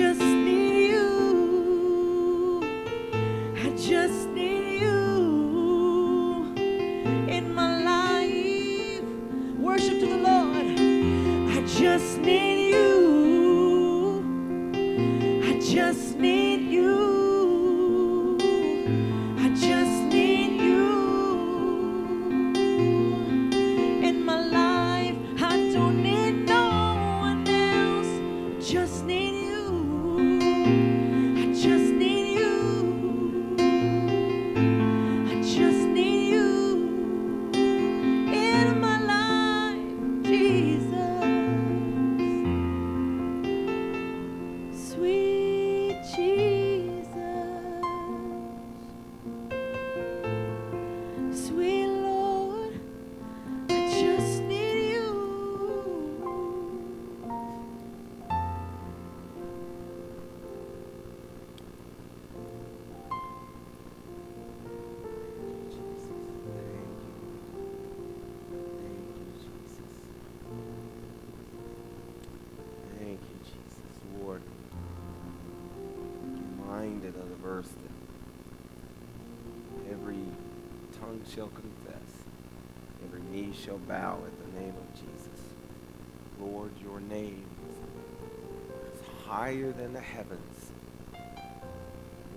just shall bow at the name of Jesus. Lord, your name is higher than the heavens.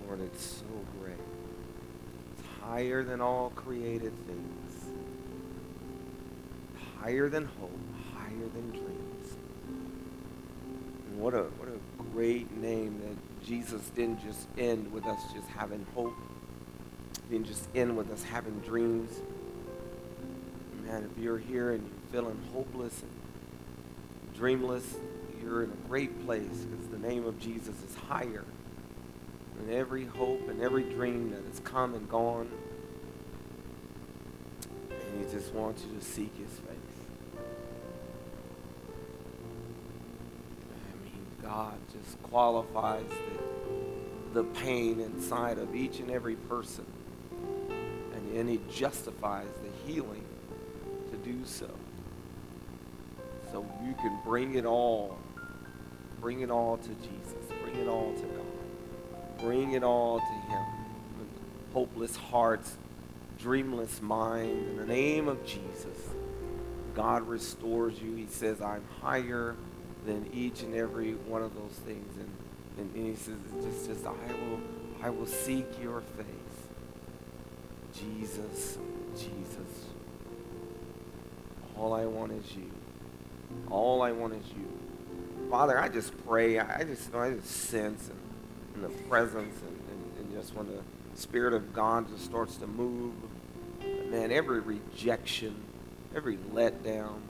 Lord, it's so great. It's higher than all created things. Higher than hope, higher than dreams. And what a what a great name that Jesus didn't just end with us just having hope. Didn't just end with us having dreams. Man, if you're here and you're feeling hopeless and dreamless, you're in a great place because the name of Jesus is higher than every hope and every dream that has come and gone. And he just wants you to seek his face. I mean, God just qualifies the, the pain inside of each and every person. And, and he justifies the healing do so. So you can bring it all. Bring it all to Jesus. Bring it all to God. Bring it all to him. Hopeless hearts, dreamless mind. In the name of Jesus, God restores you. He says, I'm higher than each and every one of those things. And, and, and he says, just, just I will, I will seek your face. Jesus, Jesus. All I want is you. All I want is you. Father, I just pray. I just, I just sense in the presence and, and, and just when the Spirit of God just starts to move, man, every rejection, every letdown,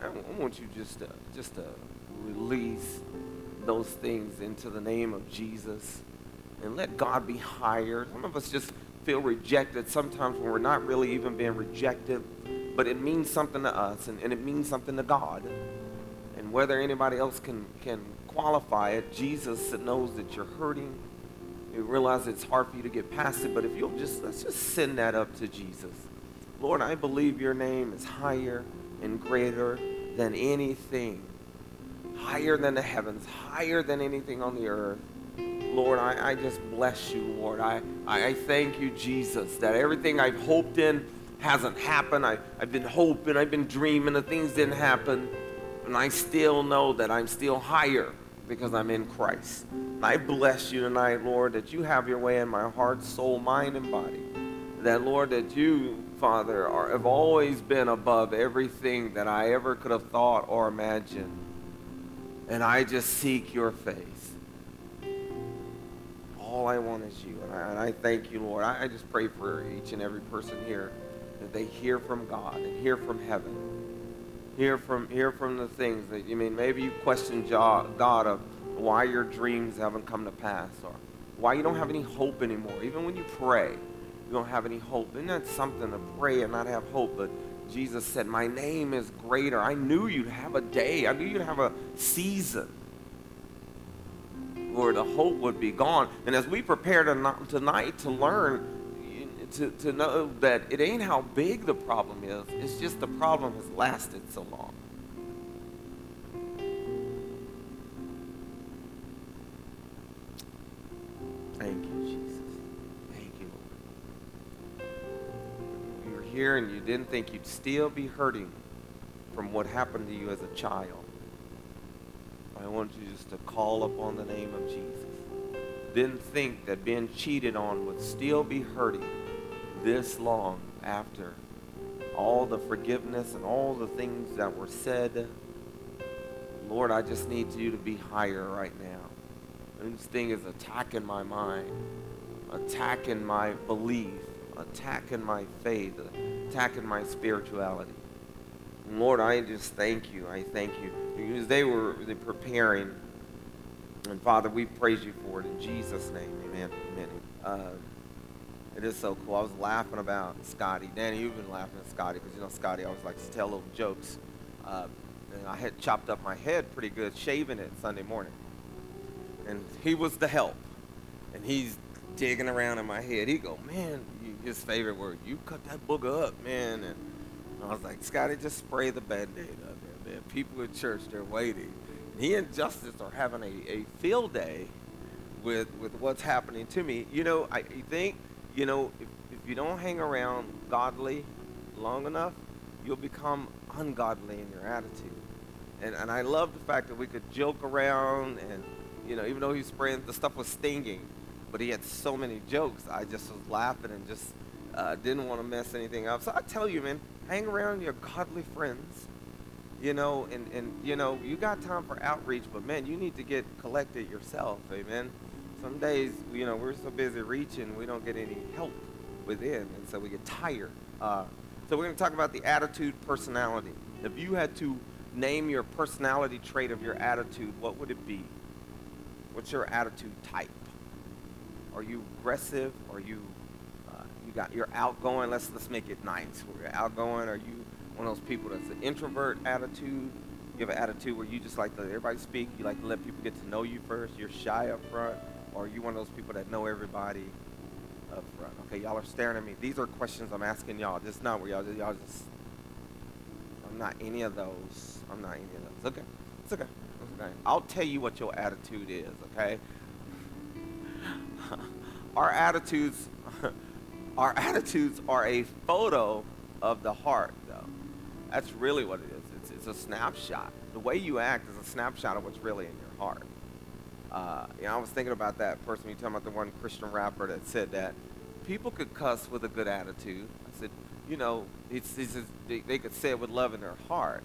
I want you just to, just to release those things into the name of Jesus and let God be higher. Some of us just feel rejected sometimes when we're not really even being rejected, but it means something to us and, and it means something to God. And whether anybody else can, can qualify it, Jesus knows that you're hurting. You realize it's hard for you to get past it, but if you'll just, let's just send that up to Jesus. Lord, I believe your name is higher and greater than anything, higher than the heavens, higher than anything on the earth. Lord, I, I just bless you, Lord. I, I, thank you, Jesus, that everything I've hoped in hasn't happened. I, I've been hoping, I've been dreaming, the things didn't happen. And I still know that I'm still higher because I'm in Christ. And I bless you tonight, Lord, that you have your way in my heart, soul, mind, and body. That, Lord, that you, Father, are, have always been above everything that I ever could have thought or imagined. And I just seek your face. All I want is you. And I, and I thank you, Lord. I, I just pray for each and every person here that they hear from God and hear from heaven hear from hear from the things that you mean maybe you question God of why your dreams haven't come to pass or why you don't have any hope anymore. Even when you pray, you don't have any hope. Isn't that something to pray and not have hope? But Jesus said, My name is greater. I knew you'd have a day. I knew you'd have a season where the hope would be gone. And as we prepare tonight to learn to, to know that it ain't how big the problem is, it's just the problem has lasted so long. Thank you, Jesus. Thank you, Lord. You were here and you didn't think you'd still be hurting from what happened to you as a child. I want you just to call upon the name of Jesus. Didn't think that being cheated on would still be hurting this long after all the forgiveness and all the things that were said. Lord, I just need you to be higher right now. This thing is attacking my mind, attacking my belief, attacking my faith, attacking my spirituality. Lord, I just thank you. I thank you. Because they were preparing. And Father, we praise you for it in Jesus' name. Amen. Amen. Uh, it is so cool. I was laughing about Scotty. Danny, you've been laughing at Scotty because you know Scotty always likes to tell little jokes. Uh, and I had chopped up my head pretty good, shaving it Sunday morning. And he was the help. And he's digging around in my head. He go, man, his favorite word, you cut that booger up, man. And I was like, Scotty, just spray the band-aid up there, man. People in church, they're waiting. And he and Justice are having a, a field day with, with what's happening to me. You know, I think you know, if, if you don't hang around godly long enough, you'll become ungodly in your attitude. And, and I love the fact that we could joke around and, you know, even though he was spraying, the stuff was stinging, but he had so many jokes. I just was laughing and just uh, didn't want to mess anything up. So I tell you, man, hang around your godly friends, you know, and, and, you know, you got time for outreach, but man, you need to get collected yourself, amen some days, you know, we're so busy reaching, we don't get any help within, and so we get tired. Uh, so we're going to talk about the attitude personality. If you had to name your personality trait of your attitude, what would it be? What's your attitude type? Are you aggressive? Are you uh, you got you're outgoing? Let's let's make it nice. You're outgoing. Are you one of those people that's an introvert attitude? You have an attitude where you just like to let everybody speak. You like to let people get to know you first. You're shy up front or are you one of those people that know everybody up front? Okay, y'all are staring at me. These are questions I'm asking y'all. Just not where y'all, y'all just. I'm not any of those. I'm not any of those. Okay, it's okay. It's okay. I'll tell you what your attitude is. Okay. our attitudes, our attitudes are a photo of the heart, though. That's really what it is. It's, it's a snapshot. The way you act is a snapshot of what's really in your heart. Uh, you know, I was thinking about that person. You talking about the one Christian rapper that said that people could cuss with a good attitude. I said, you know, it's, it's they, they, could say it with love in their heart.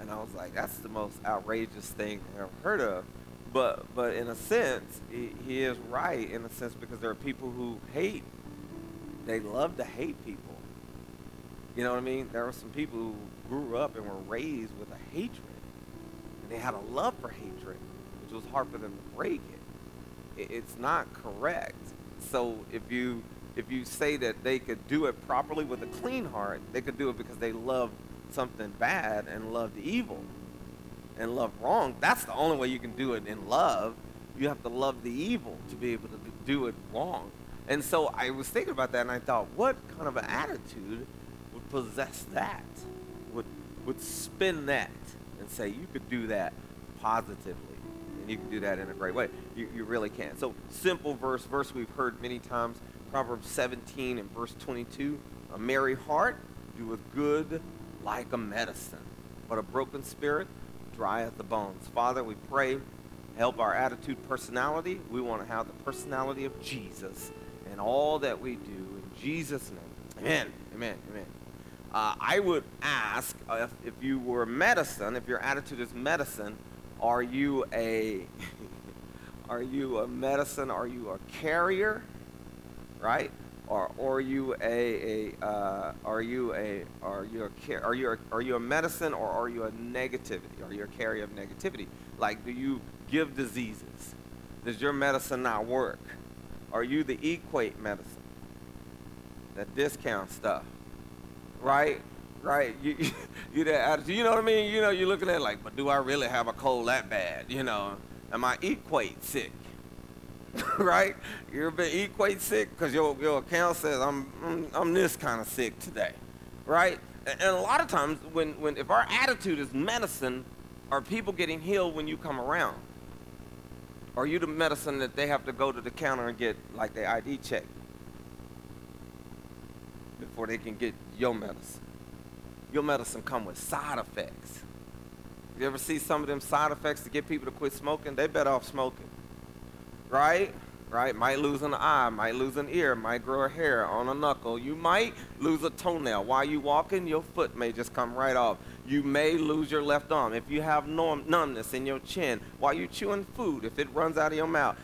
And I was like, that's the most outrageous thing I've ever heard of. But, but in a sense, he, he is right in a sense because there are people who hate. They love to hate people. You know what I mean? There are some people who grew up and were raised with a hatred and they had a love for hatred, which was hard for them to break it. it it's not correct. So if you if you say that they could do it properly with a clean heart, they could do it because they love something bad and love the evil and love wrong. That's the only way you can do it in love. You have to love the evil to be able to do it wrong. And so I was thinking about that and I thought, what kind of an attitude would possess that? Would would spin that and say you could do that positively. And you can do that in a great way. You, you really can. So simple verse, verse we've heard many times, Proverbs 17 and verse 22. A merry heart doeth good like a medicine, but a broken spirit drieth the bones. Father, we pray, help our attitude, personality. We want to have the personality of Jesus in all that we do. In Jesus' name. Amen. Amen. Amen. Uh, I would ask uh, if, if you were medicine, if your attitude is medicine, are you a are you a medicine? Are you a carrier? Right? Or, or are you a, a uh, are you a are you a are you a, are you a medicine or are you a negativity? Are you a carrier of negativity? Like, do you give diseases? Does your medicine not work? Are you the equate medicine? That discount stuff right? Right? You, you that attitude. You know what I mean? You know, you're looking at it like, but do I really have a cold that bad? You know, am I equate sick? right? You're a bit equate sick because your, your account says I'm, I'm, this kind of sick today, right? And, a lot of times, when, when if our attitude is medicine, are people getting healed when you come around? Are you the medicine that they have to go to the counter and get like their ID checked? before they can get your medicine. Your medicine come with side effects. You ever see some of them side effects to get people to quit smoking? They better off smoking. Right? Right? Might lose an eye, might lose an ear, might grow a hair on a knuckle. You might lose a toenail. While you walking, your foot may just come right off. You may lose your left arm. If you have numbness in your chin while you chewing food, if it runs out of your mouth.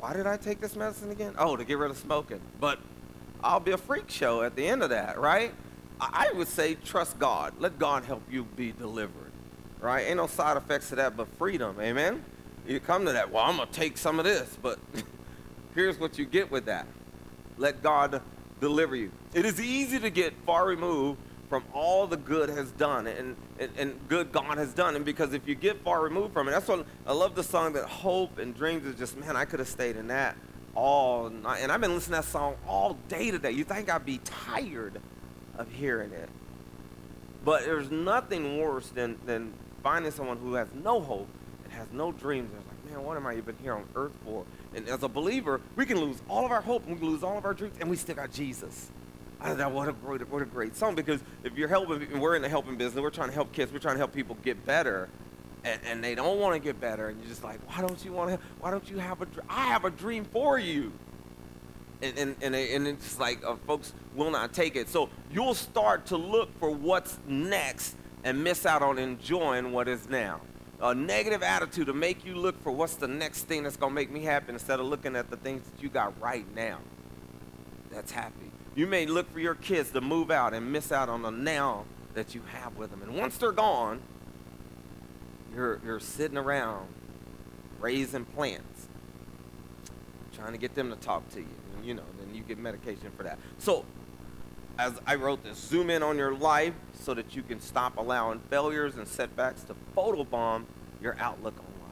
Why did I take this medicine again? Oh, to get rid of smoking. But I'll be a freak show at the end of that, right? I would say trust God. Let God help you be delivered, right? Ain't no side effects to that but freedom, amen? You come to that, well, I'm going to take some of this, but here's what you get with that. Let God deliver you. It is easy to get far removed from all the good has done and, and, and good God has done. And because if you get far removed from it, that's what I love the song that hope and dreams is just, man, I could have stayed in that all night. And I've been listening to that song all day today. You think I'd be tired of hearing it. But there's nothing worse than, than finding someone who has no hope and has no dreams. It's like, man, what am I even here on earth for? And as a believer, we can lose all of our hope and we can lose all of our dreams, and we still got Jesus. I thought, what a great, what a great song. Because if you're helping, we're in the helping business, we're trying to help kids, we're trying to help people get better and, and they don't want to get better, and you're just like, why don't you want to? Why don't you have a? I have a dream for you. And and and, and it's like uh, folks will not take it. So you'll start to look for what's next and miss out on enjoying what is now. A negative attitude to make you look for what's the next thing that's gonna make me happy instead of looking at the things that you got right now. That's happy. You may look for your kids to move out and miss out on the now that you have with them. And once they're gone, you're, you're sitting around raising plants, trying to get them to talk to you. You know, then you get medication for that. So, as I wrote this, zoom in on your life so that you can stop allowing failures and setbacks to photobomb your outlook on life.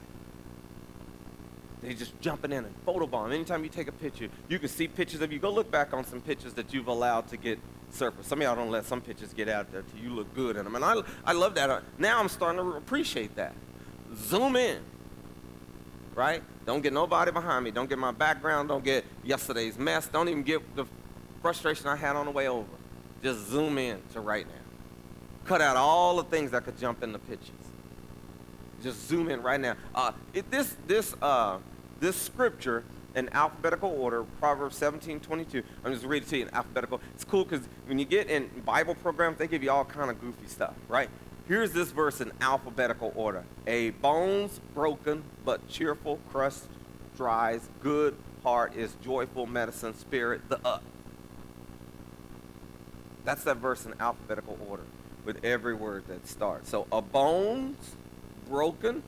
They just jumping in and photobomb. Anytime you take a picture, you can see pictures of you. Go look back on some pictures that you've allowed to get surface. Some of y'all don't let some pictures get out there till you look good in them. And I, I love that. Uh, now I'm starting to appreciate that. Zoom in, right? Don't get nobody behind me. Don't get my background. Don't get yesterday's mess. Don't even get the frustration I had on the way over. Just zoom in to right now. Cut out all the things that could jump in the pictures. Just zoom in right now. Uh, it, this, this, uh, this scripture in alphabetical order, Proverbs 17, 22. I'm just reading to you in alphabetical. It's cool because when you get in Bible programs, they give you all kind of goofy stuff, right? Here's this verse in alphabetical order. A bones broken but cheerful crust dries. Good heart is joyful medicine, spirit the up. That's that verse in alphabetical order with every word that starts. So a bones broken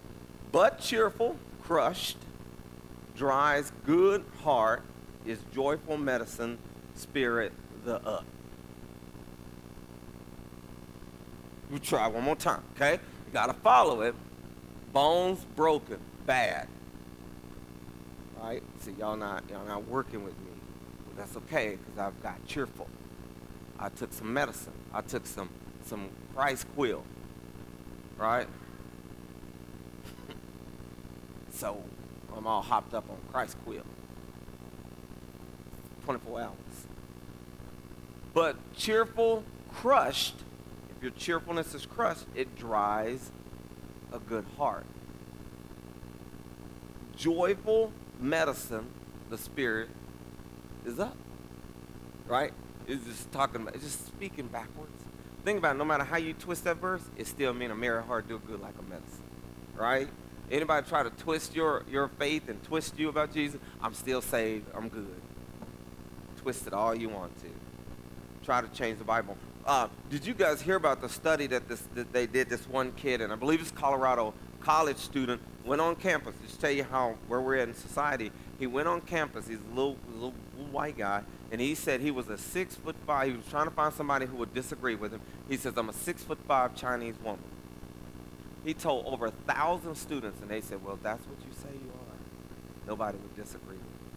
but cheerful, crushed, dries good heart, is joyful medicine, spirit the up. We try one more time, okay? You gotta follow it. Bones broken, bad. Right? See, y'all not y'all not working with me. But that's okay, because I've got cheerful. I took some medicine. I took some some Christ quill. Right? so I'm all hopped up on Christ quill. 24 hours. But cheerful, crushed, your cheerfulness is crushed, it dries a good heart. Joyful medicine, the spirit, is up. Right? It's just talking about, it's just speaking backwards. Think about it, no matter how you twist that verse, it still means a merry heart do good like a medicine. Right? Anybody try to twist your, your faith and twist you about Jesus, I'm still saved, I'm good. Twist it all you want to. Try to change the Bible. Uh, did you guys hear about the study that, this, that they did? This one kid, and I believe it's Colorado college student, went on campus. Just tell you how where we're at in society. He went on campus. He's a little, little, little white guy, and he said he was a six foot five. He was trying to find somebody who would disagree with him. He says, "I'm a six foot five Chinese woman." He told over a thousand students, and they said, "Well, that's what you say you are." Nobody would disagree with you.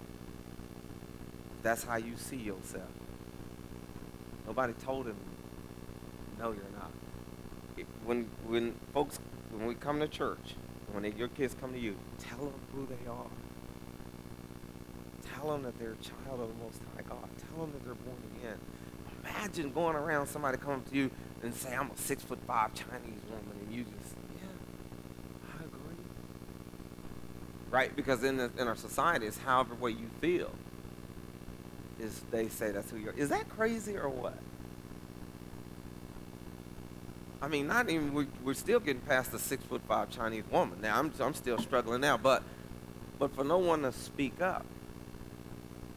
That's how you see yourself. Nobody told him, "No, you're not." It- when when folks when we come to church, when they, your kids come to you, tell them who they are. Tell them that they're a child of the Most High God. Tell them that they're born again. Imagine going around somebody coming to you and say, "I'm a six foot five Chinese woman," and you just, yeah, I agree. Right? Because in the, in our society, it's however way you feel. Is they say that's who you're. Is that crazy or what? I mean, not even we, we're still getting past the six foot five Chinese woman. Now I'm I'm still struggling now, but but for no one to speak up,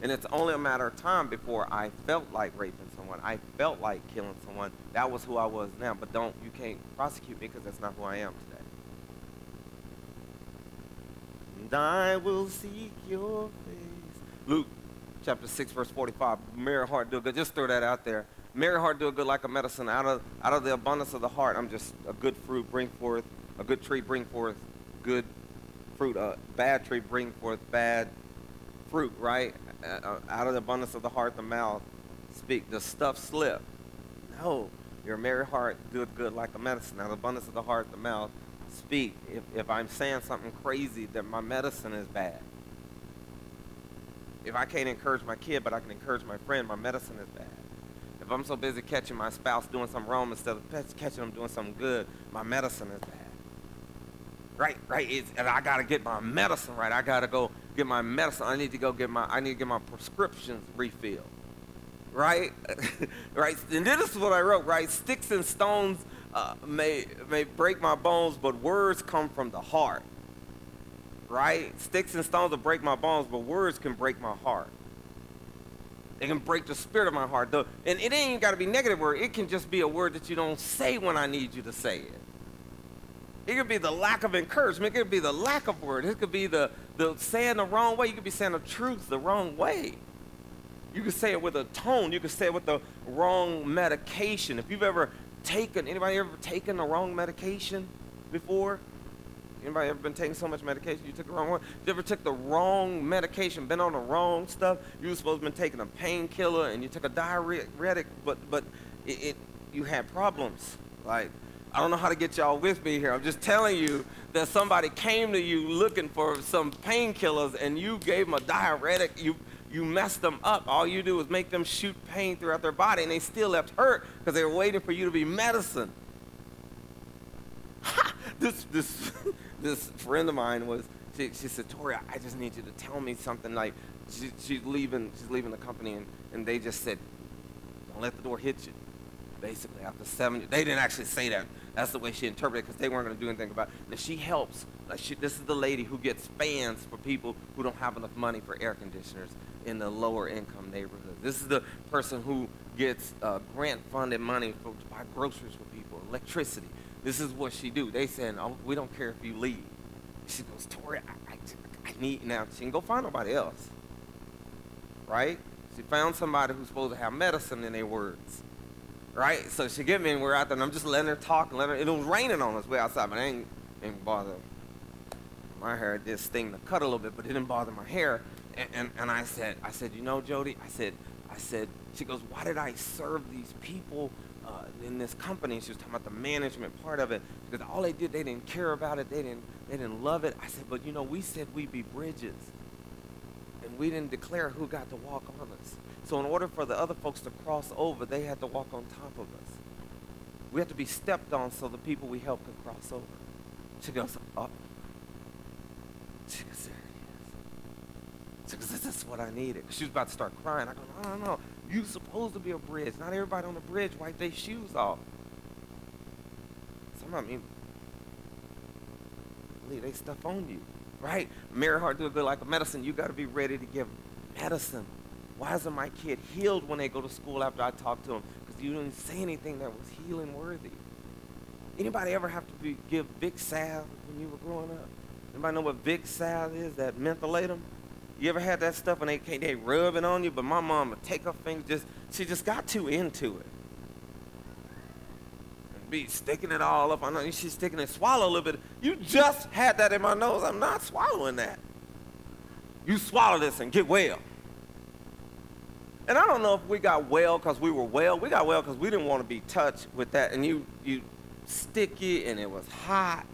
and it's only a matter of time before I felt like raping someone. I felt like killing someone. That was who I was now. But don't you can't prosecute me because that's not who I am today. And I will seek your face. Luke chapter six verse forty five. Merry heart do good. Just throw that out there. Merry heart do a good like a medicine. Out of out of the abundance of the heart, I'm just a good fruit bring forth a good tree bring forth good fruit. A bad tree bring forth bad fruit. Right? Uh, out of the abundance of the heart, the mouth speak. Does stuff slip? No. Your merry heart doeth good like a medicine. Out of the abundance of the heart, the mouth speak. If if I'm saying something crazy, then my medicine is bad. If I can't encourage my kid, but I can encourage my friend, my medicine is bad. If I'm so busy catching my spouse doing something wrong instead of catching them doing something good, my medicine is bad. Right, right. It's, and I gotta get my medicine right. I gotta go get my medicine. I need to go get my. I need to get my prescriptions refilled. Right, right. And this is what I wrote. Right, sticks and stones uh, may may break my bones, but words come from the heart. Right, sticks and stones will break my bones, but words can break my heart. They can break the spirit of my heart. The, and it ain't got to be negative word. It can just be a word that you don't say when I need you to say it. It could be the lack of encouragement. It could be the lack of word. It could be the, the saying the wrong way. You could be saying the truth the wrong way. You could say it with a tone. You could say it with the wrong medication. If you've ever taken, anybody ever taken the wrong medication before? Anybody ever been taking so much medication you took the wrong one? You ever took the wrong medication, been on the wrong stuff? You were supposed to been taking a painkiller and you took a diuretic, but but it, it you had problems. Like I don't know how to get y'all with me here. I'm just telling you that somebody came to you looking for some painkillers and you gave them a diuretic. You you messed them up. All you do is make them shoot pain throughout their body, and they still left hurt because they were waiting for you to be medicine. this this this friend of mine was she, she said Tory i just need you to tell me something like she, she's leaving she's leaving the company and, and they just said don't let the door hit you. Basically after seven they didn't actually say that. That's the way she interpreted it because they weren't going to do anything about it. She helps like she, this is the lady who gets fans for people who don't have enough money for air conditioners in the lower income neighborhoods. This is the person who gets uh, grant funded money for, to buy groceries for people electricity this is what she do. They saying, oh, we don't care if you leave. She goes, Tory, I, I, I need now. She can go find nobody else, right? She found somebody who's supposed to have medicine in their words, right? So she get me and we're out there, and I'm just letting her talk and let her. It was raining on us way outside, but I ain't ain't bother. My hair did sting to cut a little bit, but it didn't bother my hair. And, and, and I said, I said, you know, Jody, I said, I said, she goes, why did I serve these people uh, in this company? She was talking about the management part of it because all they did, they didn't care about it, they didn't, they didn't love it. I said, but you know, we said we'd be bridges, and we didn't declare who got to walk on us. So in order for the other folks to cross over, they had to walk on top of us. We had to be stepped on so the people we helped could cross over. She goes, oh. She goes, goes, this is what I needed. She was about to start crying. I go, no, no, no. You supposed to be a bridge. Not everybody on the bridge wipe their shoes off. Some of them, leave their stuff on you, right? Merry heart do a good like a medicine. You got to be ready to give medicine. Why isn't my kid healed when they go to school after I talk to them? Because you didn't say anything that was healing worthy. Anybody ever have to be, give Vicks salve when you were growing up? Anybody know what Vicks salve is? That mentholatum? You ever had that stuff and they they rub it on you? But my mom would take her finger, just she just got too into it. And be sticking it all up. I know she's sticking it, swallow a little bit. You just had that in my nose. I'm not swallowing that. You swallow this and get well. And I don't know if we got well because we were well. We got well because we didn't want to be touched with that. And you you sticky and it was hot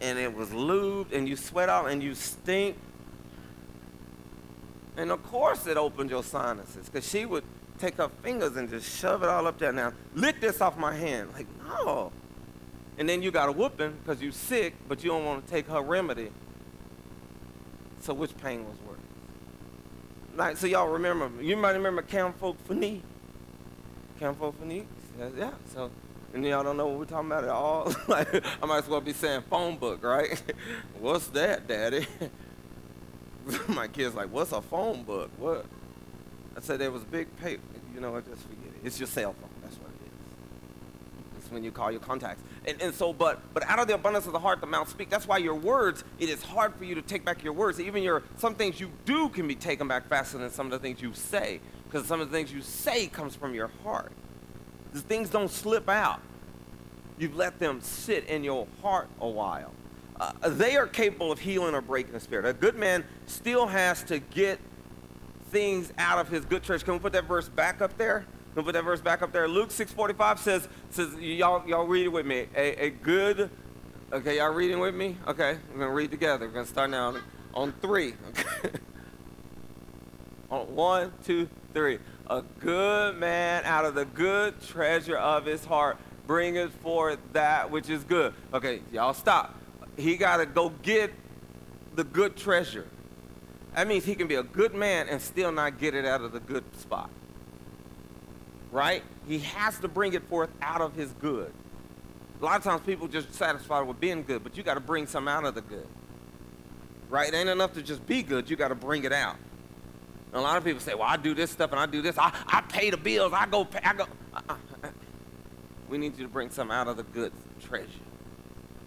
and it was lubed and you sweat out and you stink. And of course it opened your sinuses because she would take her fingers and just shove it all up there. Now, lick this off my hand. Like, no. And then you got a whooping because you're sick, but you don't want to take her remedy. So which pain was worse? Like, so y'all remember, you might remember. Camphor Phenique? Yeah, so and y'all don't know what we're talking about at all. like, I might as well be saying phone book, right? What's that, Daddy? My kid's like, what's a phone book? What? I said there was big paper. You know what? Just forget it. It's your cell phone. That's what it is. It's when you call your contacts. And, and so, but but out of the abundance of the heart, the mouth speak. That's why your words. It is hard for you to take back your words. Even your some things you do can be taken back faster than some of the things you say, because some of the things you say comes from your heart. These things don't slip out. You've let them sit in your heart a while. Uh, they are capable of healing or breaking the spirit. A good man still has to get things out of his good treasure. Can we put that verse back up there? Can we put that verse back up there? Luke 6:45 says, says y'all, y'all read it with me. A, a good, okay, y'all reading with me? Okay, we're gonna read together. We're gonna start now on, on three. On one, two, three. A good man out of the good treasure of his heart bringeth forth that which is good. Okay, y'all stop. He got to go get the good treasure. That means he can be a good man and still not get it out of the good spot. Right? He has to bring it forth out of his good. A lot of times people just satisfied with being good, but you got to bring some out of the good. Right? It ain't enough to just be good, you got to bring it out. And a lot of people say, well, I do this stuff and I do this. I, I pay the bills. I go pay. I go. Uh-uh. We need you to bring some out of the good treasure.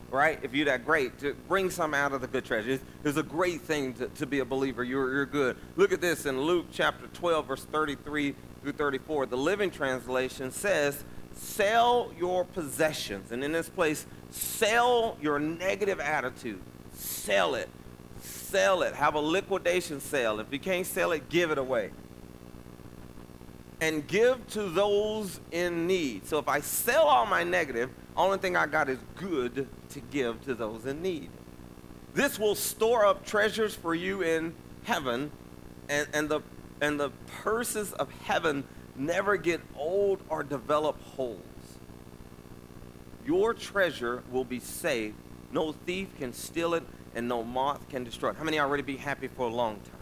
Right? If you're that great, to bring some out of the good treasure. It's, it's a great thing to, to be a believer. You're, you're good. Look at this in Luke chapter 12, verse 33 through 34. The Living Translation says, Sell your possessions. And in this place, sell your negative attitude. Sell it sell it. Have a liquidation sale. If you can't sell it, give it away. And give to those in need. So if I sell all my negative, only thing I got is good to give to those in need. This will store up treasures for you in heaven, and, and, the, and the purses of heaven never get old or develop holes. Your treasure will be safe. No thief can steal it, and no moth can destroy it. How many already be happy for a long time?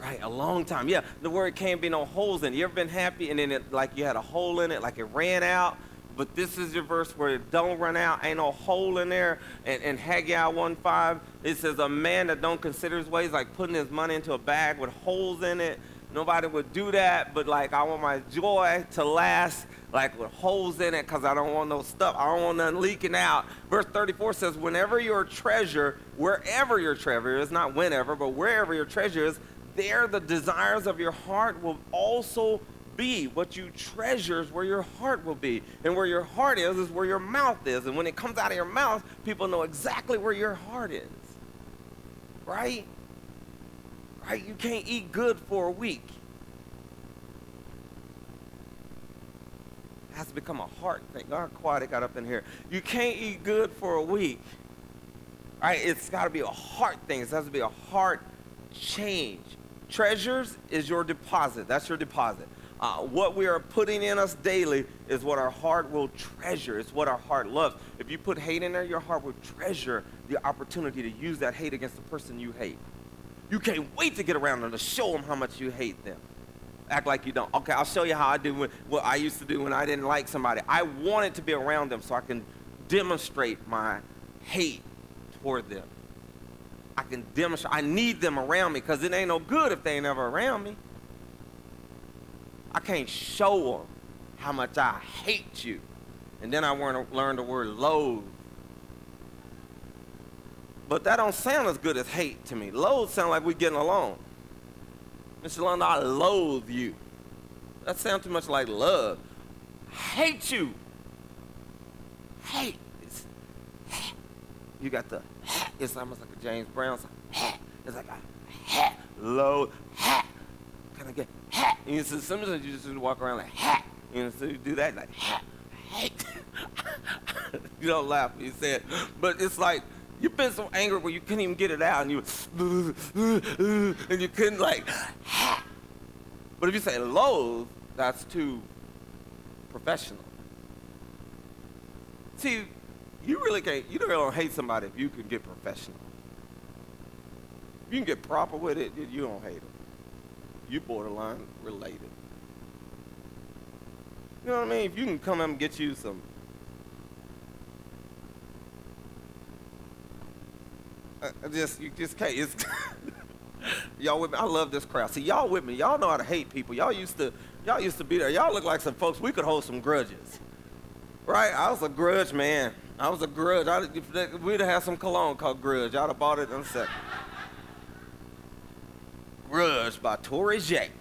Right, a long time. Yeah, the word can't be no holes in it. You ever been happy and then it like you had a hole in it, like it ran out? But this is your verse where it don't run out, ain't no hole in there. And, and Haggai 1.5, it says a man that don't consider his ways like putting his money into a bag with holes in it. Nobody would do that, but like I want my joy to last like with holes in it because I don't want no stuff. I don't want nothing leaking out. Verse 34 says, Whenever your treasure, wherever your treasure is, not whenever, but wherever your treasure is, there the desires of your heart will also be. What you treasure is where your heart will be. And where your heart is, is where your mouth is. And when it comes out of your mouth, people know exactly where your heart is. Right? Right? You can't eat good for a week. It has to become a heart thing. God, quiet, it got up in here. You can't eat good for a week. Right? It's got to be a heart thing. It has to be a heart change. Treasures is your deposit. That's your deposit. Uh, what we are putting in us daily is what our heart will treasure. It's what our heart loves. If you put hate in there, your heart will treasure the opportunity to use that hate against the person you hate. You can't wait to get around them to show them how much you hate them. Act like you don't. Okay, I'll show you how I do when, what I used to do when I didn't like somebody. I wanted to be around them so I can demonstrate my hate toward them. I can demonstrate. I need them around me because it ain't no good if they ain't ever around me. I can't show them how much I hate you. And then I want to learn the word loathe. But that don't sound as good as hate to me. Loathe sound like we getting along. Mr. London, I loathe you. That sounds too much like love. Hate you. Hate. You got the it's almost like a James Brown song. It's like a low hat. Kind of get hat. And you sometimes you just walk around like hat. You know, so you do that like hat. You don't laugh. You said, but it's like You've been so angry where you couldn't even get it out, and you and you couldn't like. But if you say loathe, that's too professional. See, you really can't. You don't hate somebody if you can get professional. If you can get proper with it, you don't hate them. You borderline related. You know what I mean? If you can come up and get you some I just you just can't. It's y'all with me. I love this crowd. See, y'all with me. Y'all know how to hate people. Y'all used to y'all used to be there. Y'all look like some folks we could hold some grudges. Right? I was a grudge man. I was a grudge. I, we'd have had some cologne called Grudge. I'd have bought it in a second. grudge by Tory J.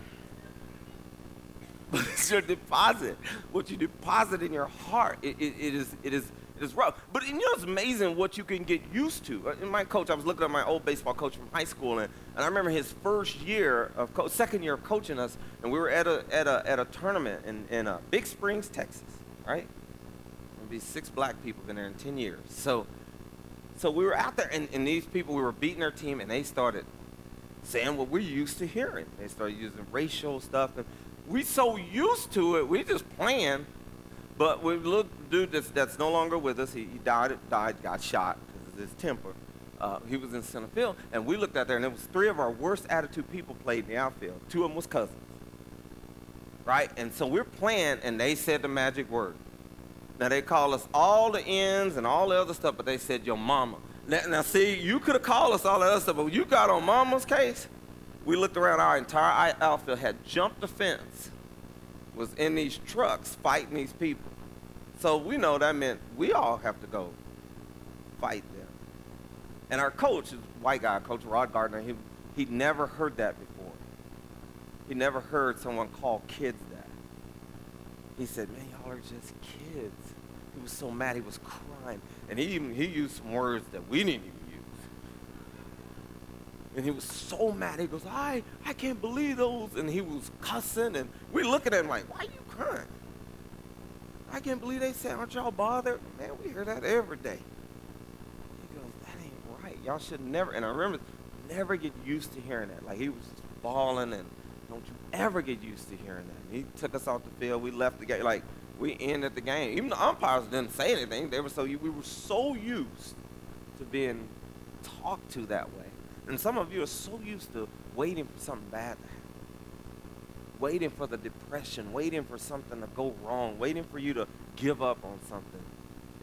But it's your deposit. What you deposit in your heart. It, it, it is it is it's rough. But you know, it's amazing what you can get used to. Uh, in my coach, I was looking at my old baseball coach from high school, and, and I remember his first year of co- second year of coaching us, and we were at a at a at a tournament in in uh, Big Springs, Texas, right? Be six black people been there in ten years. So, so we were out there, and, and these people we were beating their team, and they started saying what we're used to hearing. They started using racial stuff, and we so used to it, we just playing but we look, dude that's, that's no longer with us. He, he died, died, got shot because of his temper. Uh, he was in center field, and we looked out there, and it was three of our worst attitude people played in the outfield. Two of them was cousins, right? And so we're playing, and they said the magic word. Now they call us all the ends and all the other stuff, but they said your mama. Now, now see, you could have called us all that other stuff, but you got on mama's case, we looked around. Our entire outfield had jumped the fence, was in these trucks fighting these people. So we know that meant we all have to go fight them. And our coach white guy, Coach Rod Gardner. He he never heard that before. He never heard someone call kids that. He said, "Man, y'all are just kids." He was so mad he was crying, and he even he used some words that we didn't even use. And he was so mad. He goes, "I I can't believe those," and he was cussing, and we looking at him like, "Why are you crying?" I can't believe they said, aren't y'all bothered? Man, we hear that every day. He goes, that ain't right. Y'all should never, and I remember, never get used to hearing that. Like he was bawling and don't you ever get used to hearing that. He took us off the field. We left the game. Like we ended the game. Even the umpires didn't say anything. They were so we were so used to being talked to that way. And some of you are so used to waiting for something bad to happen waiting for the depression, waiting for something to go wrong, waiting for you to give up on something.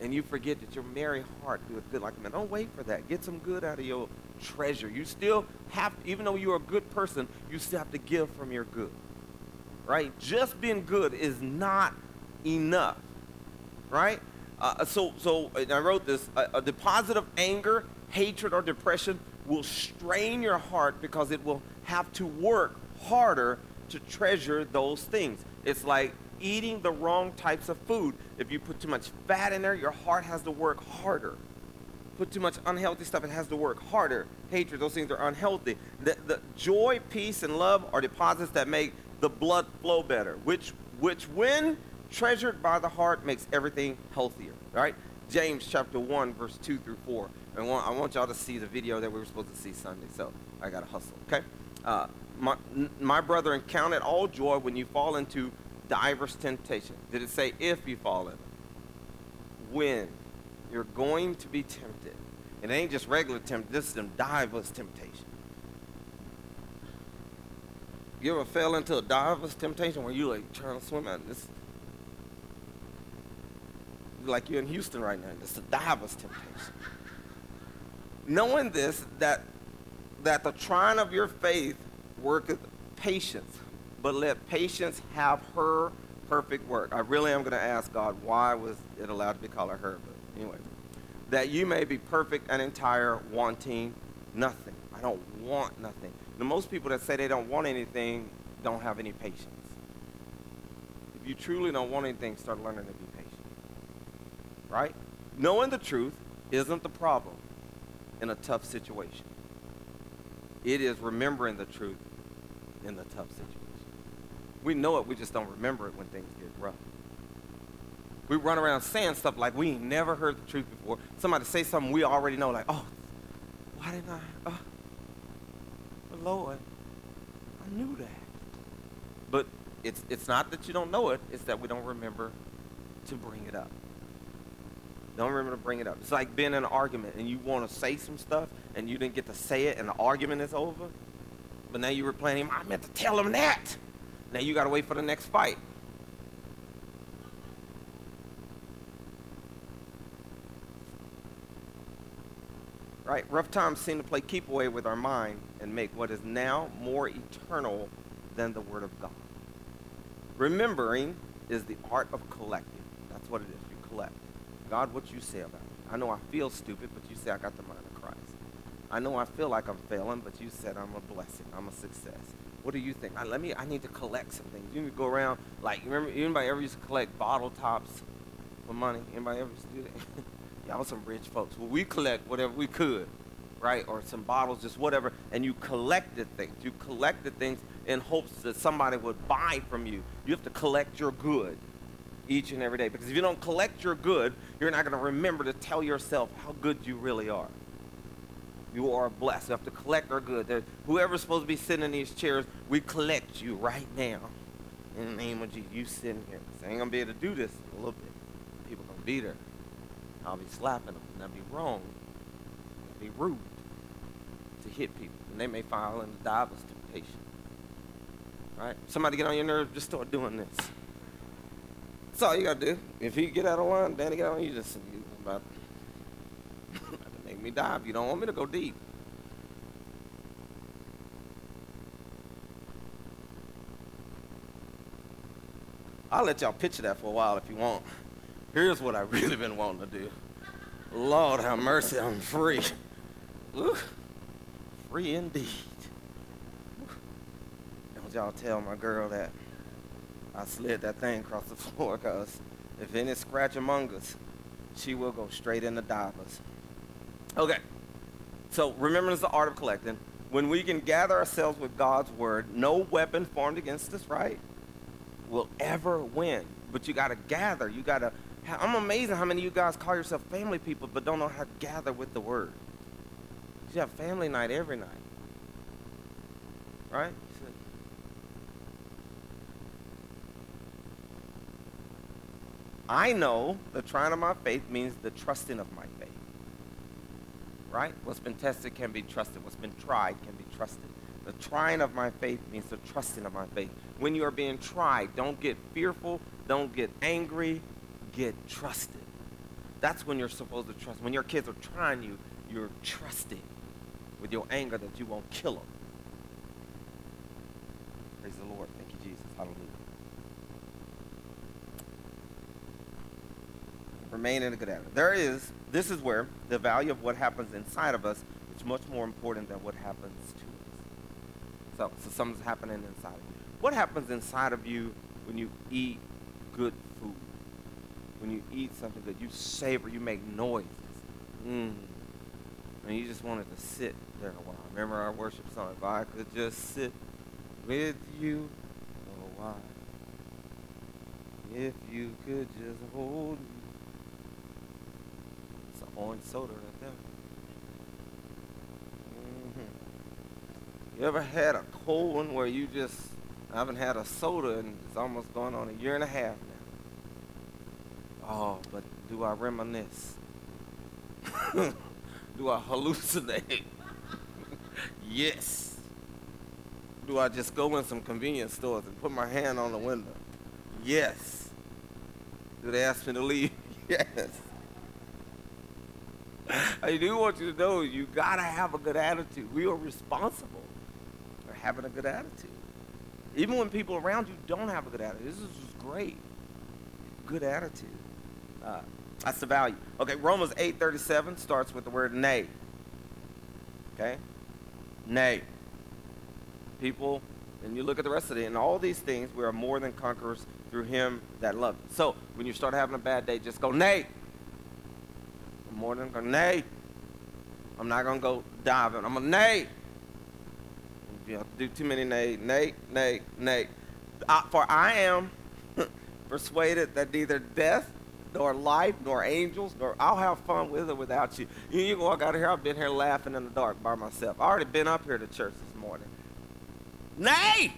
and you forget that your merry heart doeth good like man. Don't wait for that. Get some good out of your treasure. You still have, even though you're a good person, you still have to give from your good. Right? Just being good is not enough. Right? Uh, so, so and I wrote this: a, a deposit of anger, hatred, or depression will strain your heart because it will have to work harder to treasure those things. It's like eating the wrong types of food. If you put too much fat in there, your heart has to work harder. Put too much unhealthy stuff, it has to work harder. Hatred, those things are unhealthy. The, the joy, peace, and love are deposits that make the blood flow better, which, which when treasured by the heart makes everything healthier. Right? James chapter 1, verse 2 through 4. I want, I want y'all to see the video that we were supposed to see Sunday, so I got to hustle, okay? Uh, my, my brethren, count it all joy when you fall into diverse temptation. Did it say if you fall in? When you're going to be tempted. It ain't just regular temptation, this is them diverse temptation. You ever fell into a diverse temptation where you like trying to swim out this? Like you're in Houston right now. It's a diverse temptation. Knowing this, that that the trying of your faith worketh patience but let patience have her perfect work. I really am going to ask God why was it allowed to be called a her, but anyway. That you may be perfect and entire, wanting nothing. I don't want nothing. The most people that say they don't want anything don't have any patience. If you truly don't want anything, start learning to be. Right? Knowing the truth isn't the problem in a tough situation. It is remembering the truth in the tough situation. We know it, we just don't remember it when things get rough. We run around saying stuff like we ain't never heard the truth before. Somebody say something we already know, like, oh, why didn't I? Oh, Lord, I knew that. But it's, it's not that you don't know it, it's that we don't remember to bring it up. Don't remember to bring it up. It's like being in an argument and you want to say some stuff and you didn't get to say it and the argument is over. But now you were planning, I meant to tell him that. Now you got to wait for the next fight. Right? Rough times seem to play keep away with our mind and make what is now more eternal than the Word of God. Remembering is the art of collecting. That's what it is. God, what you say about it. I know I feel stupid, but you say I got the mind of Christ. I know I feel like I'm failing, but you said I'm a blessing. I'm a success. What do you think? I, let me. I need to collect some things. You need to go around like remember. Anybody ever used to collect bottle tops for money? Anybody ever used to do that? Y'all some rich folks. Well, we collect whatever we could, right? Or some bottles, just whatever. And you collected things. You collected things in hopes that somebody would buy from you. You have to collect your good each and every day because if you don't collect your good, you're not going to remember to tell yourself how good you really are you are blessed. We have to collect our good. There, whoever's supposed to be sitting in these chairs, we collect you right now. In the name of Jesus, you sitting here. I ain't gonna be able to do this a little bit. People gonna be there. I'll be slapping them. And that'd be wrong. That'd be rude to hit people, and they may file fall into divers temptation. Right? Somebody get on your nerves, just start doing this. That's all you gotta do. If you get out of line, Danny get on you, just you about make me dive. You don't want me to go deep. I'll let y'all picture that for a while if you want. Here's what I really been wanting to do. Lord have mercy, I'm free. Ooh, free indeed. Don't y'all tell my girl that I slid that thing across the floor because if any scratch among us, she will go straight in the divers. Okay. So remember is the art of collecting. When we can gather ourselves with God's word, no weapon formed against us, right, will ever win. But you got to gather. You got to. I'm amazed how many of you guys call yourself family people, but don't know how to gather with the word. You have family night every night, right? I know the trying of my faith means the trusting of my faith right? What's been tested can be trusted. What's been tried can be trusted. The trying of my faith means the trusting of my faith. When you are being tried, don't get fearful, don't get angry, get trusted. That's when you're supposed to trust. When your kids are trying you, you're trusting with your anger that you won't kill them. Praise the Lord. Thank you, Jesus. Hallelujah. Remain in a good attitude. There is, this is where the value of what happens inside of us is much more important than what happens to us. So, so something's happening inside of you. What happens inside of you when you eat good food? When you eat something that you savor, you make noises. Mmm. And you just wanted to sit there a while. Remember our worship song, if I could just sit with you for a while. If you could just hold me. Orange soda right there. hmm You ever had a cold one where you just, I haven't had a soda and it's almost going on a year and a half now. Oh, but do I reminisce? do I hallucinate? yes. Do I just go in some convenience stores and put my hand on the window? Yes. Do they ask me to leave? yes. I do want you to know you gotta have a good attitude. We are responsible for having a good attitude. Even when people around you don't have a good attitude. This is great. Good attitude. Uh, that's the value. Okay, Romans 8:37 starts with the word nay. Okay? Nay. People, and you look at the rest of it, and all these things, we are more than conquerors through him that loved. So when you start having a bad day, just go nay. More than gonna nay. I'm not gonna go diving. I'm a nay. You do too many nay, nay, nay, nay. For I am persuaded that neither death nor life, nor angels, nor I'll have fun with or without you. You, you walk out of here. I've been here laughing in the dark by myself. I already been up here to church this morning. Nay!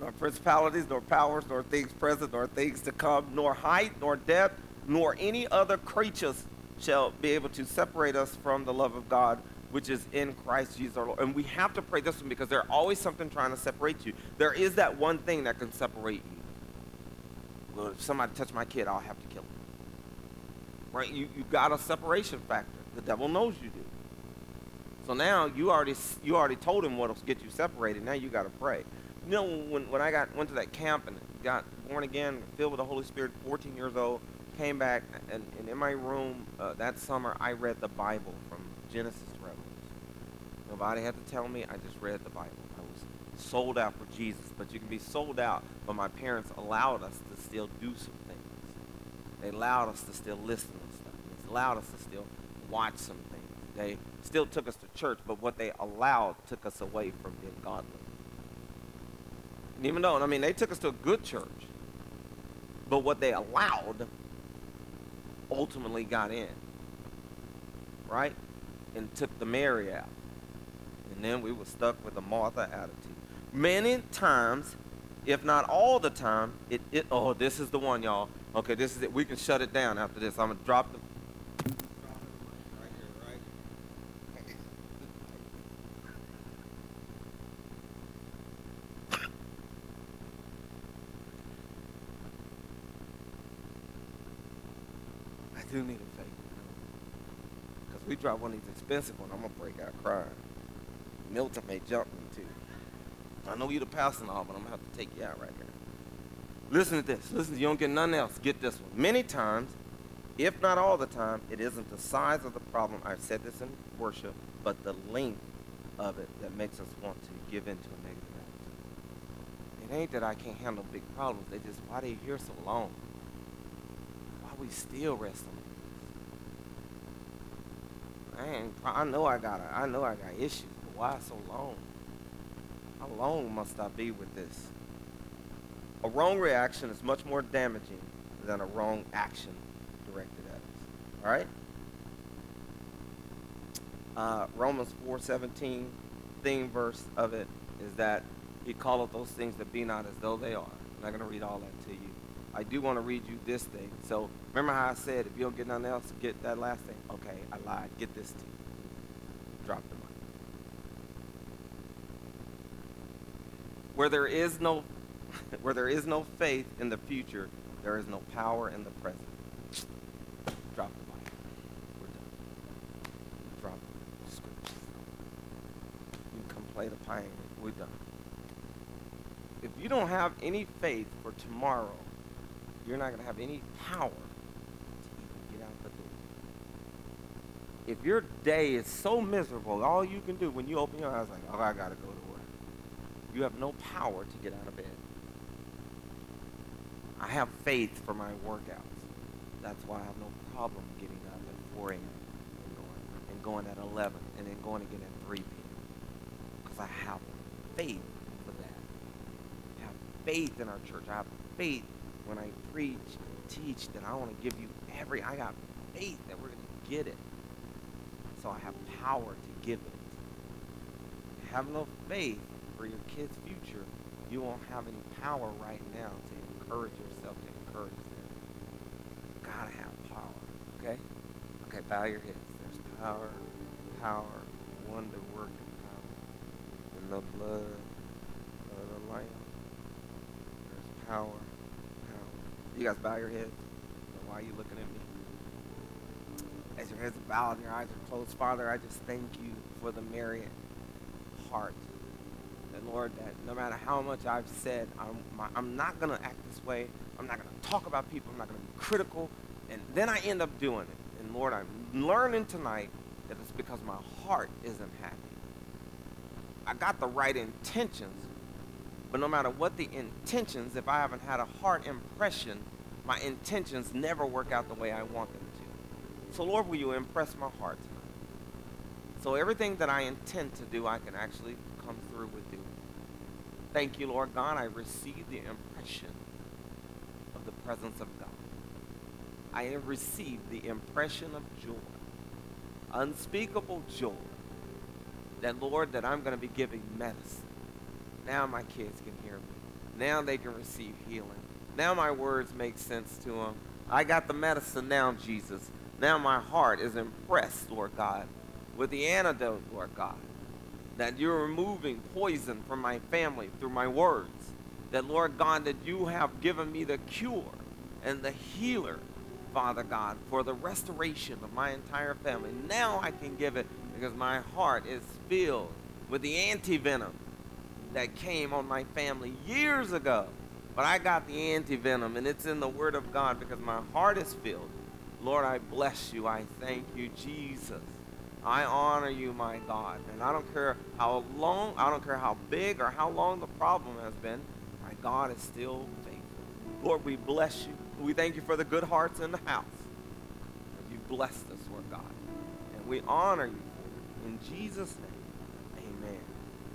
Nor principalities, nor powers, nor things present, nor things to come, nor height, nor depth, nor any other creatures shall be able to separate us from the love of God which is in Christ Jesus our Lord. And we have to pray this one because there's always something trying to separate you. There is that one thing that can separate you. Well, if somebody touch my kid, I'll have to kill him. Right? You, you got a separation factor. The devil knows you do. So now you already you already told him what'll get you separated. Now you got to pray. You know when, when I got went to that camp and got born again, filled with the Holy Spirit, 14 years old, came back and, and in my room uh, that summer I read the Bible from Genesis to Revelation. Nobody had to tell me. I just read the Bible. I was sold out for Jesus. But you can be sold out, but my parents allowed us to still do some things. They allowed us to still listen to stuff. They allowed us to still watch some things. They still took us to church, but what they allowed took us away from being godly. And even though, I mean, they took us to a good church, but what they allowed ultimately got in, right? And took the Mary out. And then we were stuck with a Martha attitude. Many times, if not all the time, it, it oh, this is the one, y'all. Okay, this is it. We can shut it down after this. I'm gonna drop the right here, right? Do need a fake Because we drive one of these expensive ones, I'm going to break out crying. Milton may jump me too. I know you're the pastor and all, but I'm going to have to take you out right here. Listen to this. Listen, you don't get nothing else. Get this one. Many times, if not all the time, it isn't the size of the problem. I've said this in worship, but the length of it that makes us want to give in to a negative attitude. It ain't that I can't handle big problems. They just, why they here so long? Still wrestling? I ain't, I know I got I know I got issues, but why so long? How long must I be with this? A wrong reaction is much more damaging than a wrong action directed at us. All right? Uh, Romans 4:17, theme verse of it is that he calleth those things that be not as though they are. I'm not going to read all that to you. I do want to read you this thing. So remember how I said, if you don't get nothing else, get that last thing. Okay, I lied. Get this to you. Drop the mic. Where there is no, where there is no faith in the future, there is no power in the present. Drop the mic. We're done. Drop the scripts. You can play the pioneer. We're done. If you don't have any faith for tomorrow, you're not going to have any power to get out the door. If your day is so miserable, all you can do when you open your eyes, like, oh, I got to go to work. You have no power to get out of bed. I have faith for my workouts. That's why I have no problem getting up at 4 a.m. and going, and going at 11, and then going again at 3 p.m. Because I have faith for that. I have faith in our church. I have faith when I preach and teach that I want to give you every. I got faith that we're going to get it. So I have power to give it. Have no faith for your kid's future. You won't have any power right now to encourage yourself to encourage them. Gotta have power. Okay? Okay, bow your heads. There's power, power, wonder working power. In the blood of the Lamb. There's power. You guys bow your heads. Why are you looking at me? As your heads are bowed and your eyes are closed, Father, I just thank you for the Marian heart. And Lord, that no matter how much I've said, I'm, my, I'm not going to act this way. I'm not going to talk about people. I'm not going to be critical. And then I end up doing it. And Lord, I'm learning tonight that it's because my heart isn't happy. I got the right intentions, but no matter what the intentions, if I haven't had a heart impression, my intentions never work out the way I want them to. So, Lord, will you impress my heart tonight? So, everything that I intend to do, I can actually come through with doing. Thank you, Lord God. I receive the impression of the presence of God. I have received the impression of joy, unspeakable joy. That, Lord, that I'm going to be giving medicine. Now my kids can hear me. Now they can receive healing. Now my words make sense to them. I got the medicine now, Jesus. Now my heart is impressed, Lord God, with the antidote, Lord God. That you're removing poison from my family through my words. That, Lord God, that you have given me the cure and the healer, Father God, for the restoration of my entire family. Now I can give it because my heart is filled with the anti-venom that came on my family years ago. But I got the anti-venom and it's in the word of God because my heart is filled. Lord, I bless you. I thank you, Jesus. I honor you, my God. And I don't care how long, I don't care how big or how long the problem has been. My God is still faithful. Lord, we bless you. We thank you for the good hearts in the house. You blessed us, Lord God. And we honor you in Jesus' name.